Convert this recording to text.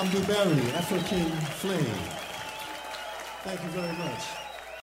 right, Berry, African Flame. Thank you very much.